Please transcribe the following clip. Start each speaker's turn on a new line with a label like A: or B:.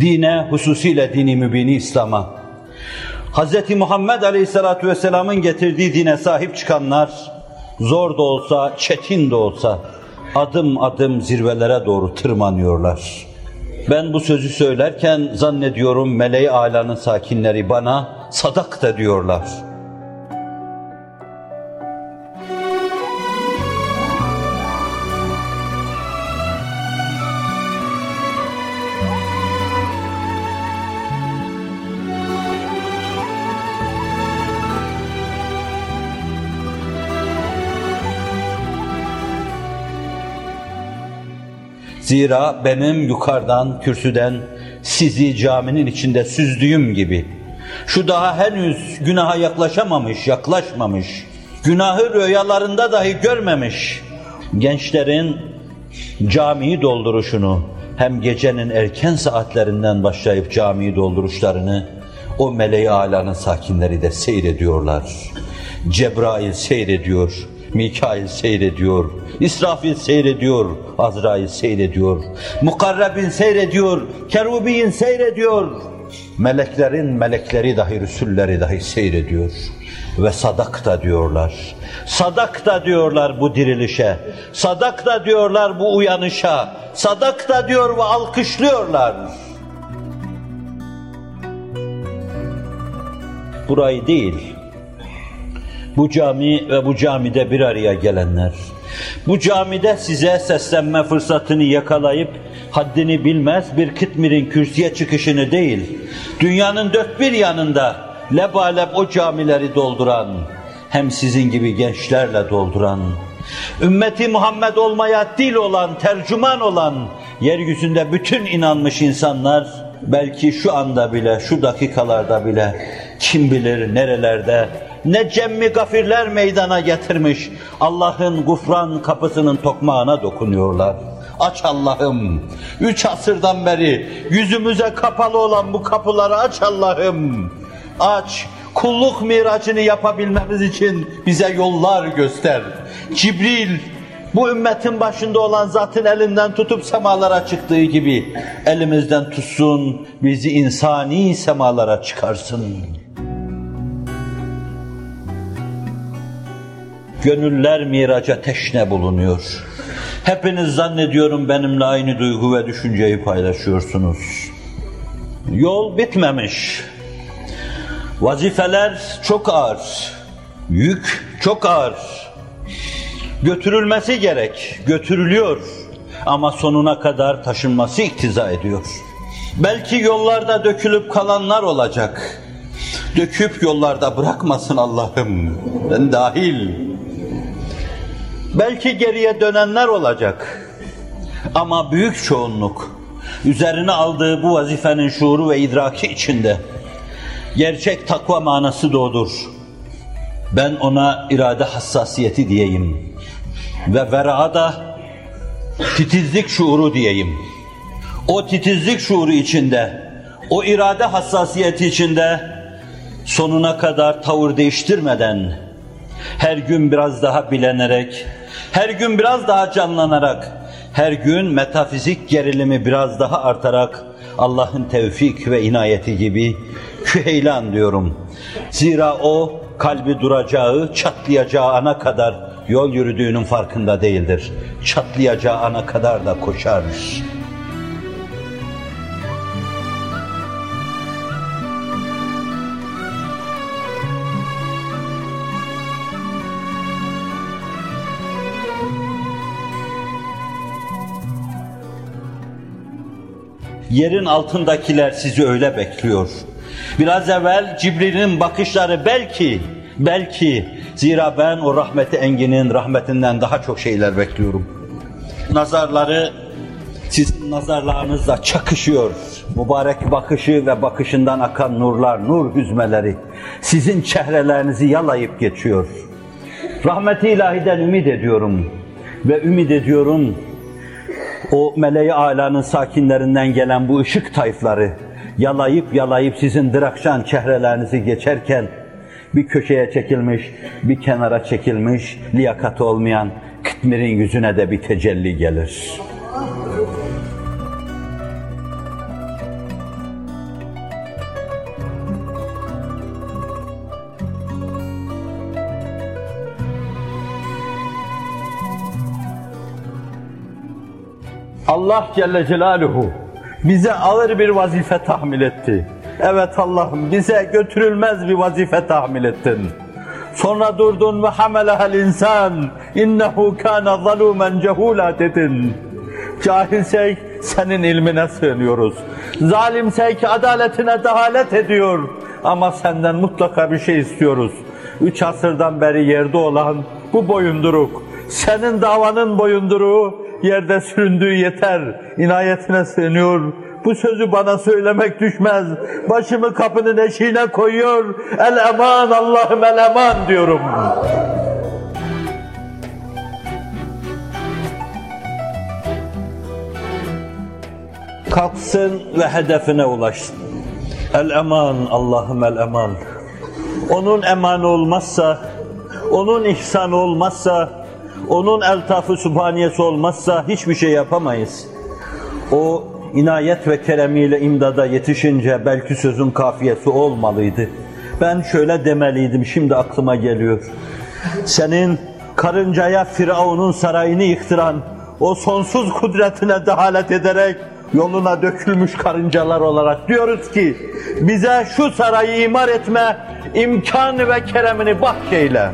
A: Dine, hususiyle dini mübini İslam'a, Hz. Muhammed Aleyhisselatü Vesselam'ın getirdiği dine sahip çıkanlar, zor da olsa, çetin de olsa, adım adım zirvelere doğru tırmanıyorlar. Ben bu sözü söylerken zannediyorum meleği alanın sakinleri bana sadak da diyorlar. Zira benim yukarıdan, kürsüden sizi caminin içinde süzdüğüm gibi, şu daha henüz günaha yaklaşamamış, yaklaşmamış, günahı rüyalarında dahi görmemiş. Gençlerin camiyi dolduruşunu, hem gecenin erken saatlerinden başlayıp camiyi dolduruşlarını o meleği alanın sakinleri de seyrediyorlar. Cebrail seyrediyor, Mikail seyrediyor, İsrafil seyrediyor, Azrail seyrediyor, Mukarrebin seyrediyor, Kerubin seyrediyor. Meleklerin melekleri dahi, Resulleri dahi seyrediyor. Ve sadak da diyorlar. Sadak da diyorlar bu dirilişe. Sadak da diyorlar bu uyanışa. Sadak da diyor ve alkışlıyorlar. Burayı değil, bu cami ve bu camide bir araya gelenler, bu camide size seslenme fırsatını yakalayıp haddini bilmez bir Kıtmir'in kürsüye çıkışını değil, dünyanın dört bir yanında lebalep o camileri dolduran, hem sizin gibi gençlerle dolduran, ümmeti Muhammed olmaya dil olan, tercüman olan, yeryüzünde bütün inanmış insanlar, belki şu anda bile, şu dakikalarda bile, kim bilir nerelerde, ne cemmi gafirler meydana getirmiş, Allah'ın gufran kapısının tokmağına dokunuyorlar. Aç Allah'ım, üç asırdan beri yüzümüze kapalı olan bu kapıları aç Allah'ım. Aç, kulluk miracını yapabilmemiz için bize yollar göster. Cibril, bu ümmetin başında olan zatın elinden tutup semalara çıktığı gibi elimizden tutsun, bizi insani semalara çıkarsın. Gönüller miraca teşne bulunuyor. Hepiniz zannediyorum benimle aynı duygu ve düşünceyi paylaşıyorsunuz. Yol bitmemiş. Vazifeler çok ağır. Yük çok ağır. Götürülmesi gerek, götürülüyor. Ama sonuna kadar taşınması iktiza ediyor. Belki yollarda dökülüp kalanlar olacak. Döküp yollarda bırakmasın Allah'ım. Ben dahil. Belki geriye dönenler olacak. Ama büyük çoğunluk üzerine aldığı bu vazifenin şuuru ve idraki içinde gerçek takva manası doğdur. Ben ona irade hassasiyeti diyeyim. Ve vera da titizlik şuuru diyeyim. O titizlik şuuru içinde, o irade hassasiyeti içinde sonuna kadar tavır değiştirmeden, her gün biraz daha bilenerek, her gün biraz daha canlanarak, her gün metafizik gerilimi biraz daha artarak Allah'ın tevfik ve inayeti gibi küheylan diyorum. Zira o kalbi duracağı, çatlayacağı ana kadar yol yürüdüğünün farkında değildir. Çatlayacağı ana kadar da koşar. Yerin altındakiler sizi öyle bekliyor. Biraz evvel Cibril'in bakışları belki, belki zira ben o rahmeti enginin rahmetinden daha çok şeyler bekliyorum. Nazarları sizin nazarlarınızla çakışıyor. Mübarek bakışı ve bakışından akan nurlar, nur hüzmeleri sizin çehrelerinizi yalayıp geçiyor. Rahmeti ilahiden ümit ediyorum ve ümit ediyorum o meleği alanın sakinlerinden gelen bu ışık tayfları yalayıp yalayıp sizin dırakşan çehrelerinizi geçerken bir köşeye çekilmiş, bir kenara çekilmiş, liyakati olmayan Kıtmir'in yüzüne de bir tecelli gelir. Allah Celle Celaluhu bize ağır bir vazife tahmil etti. Evet Allah'ım bize götürülmez bir vazife tahmil ettin. Sonra durdun ve hamelehel insan innehu kana zalumen cehula dedin. Cahilsek senin ilmine sığınıyoruz. Zalimsek adaletine dehalet ediyor. Ama senden mutlaka bir şey istiyoruz. Üç asırdan beri yerde olan bu boyunduruk, senin davanın boyunduruğu yerde süründüğü yeter. İnayetine sığınıyor. Bu sözü bana söylemek düşmez. Başımı kapının eşiğine koyuyor. El eman Allah'ım el eman diyorum. Kalksın ve hedefine ulaşsın. El eman Allah'ım el eman. Onun emanı olmazsa, onun ihsanı olmazsa, onun eltafı subhaniyesi olmazsa hiçbir şey yapamayız. O inayet ve keremiyle imdada yetişince belki sözün kafiyesi olmalıydı. Ben şöyle demeliydim, şimdi aklıma geliyor. Senin karıncaya Firavun'un sarayını yıktıran o sonsuz kudretine dehalet ederek yoluna dökülmüş karıncalar olarak diyoruz ki bize şu sarayı imar etme imkanı ve keremini bahşeyle.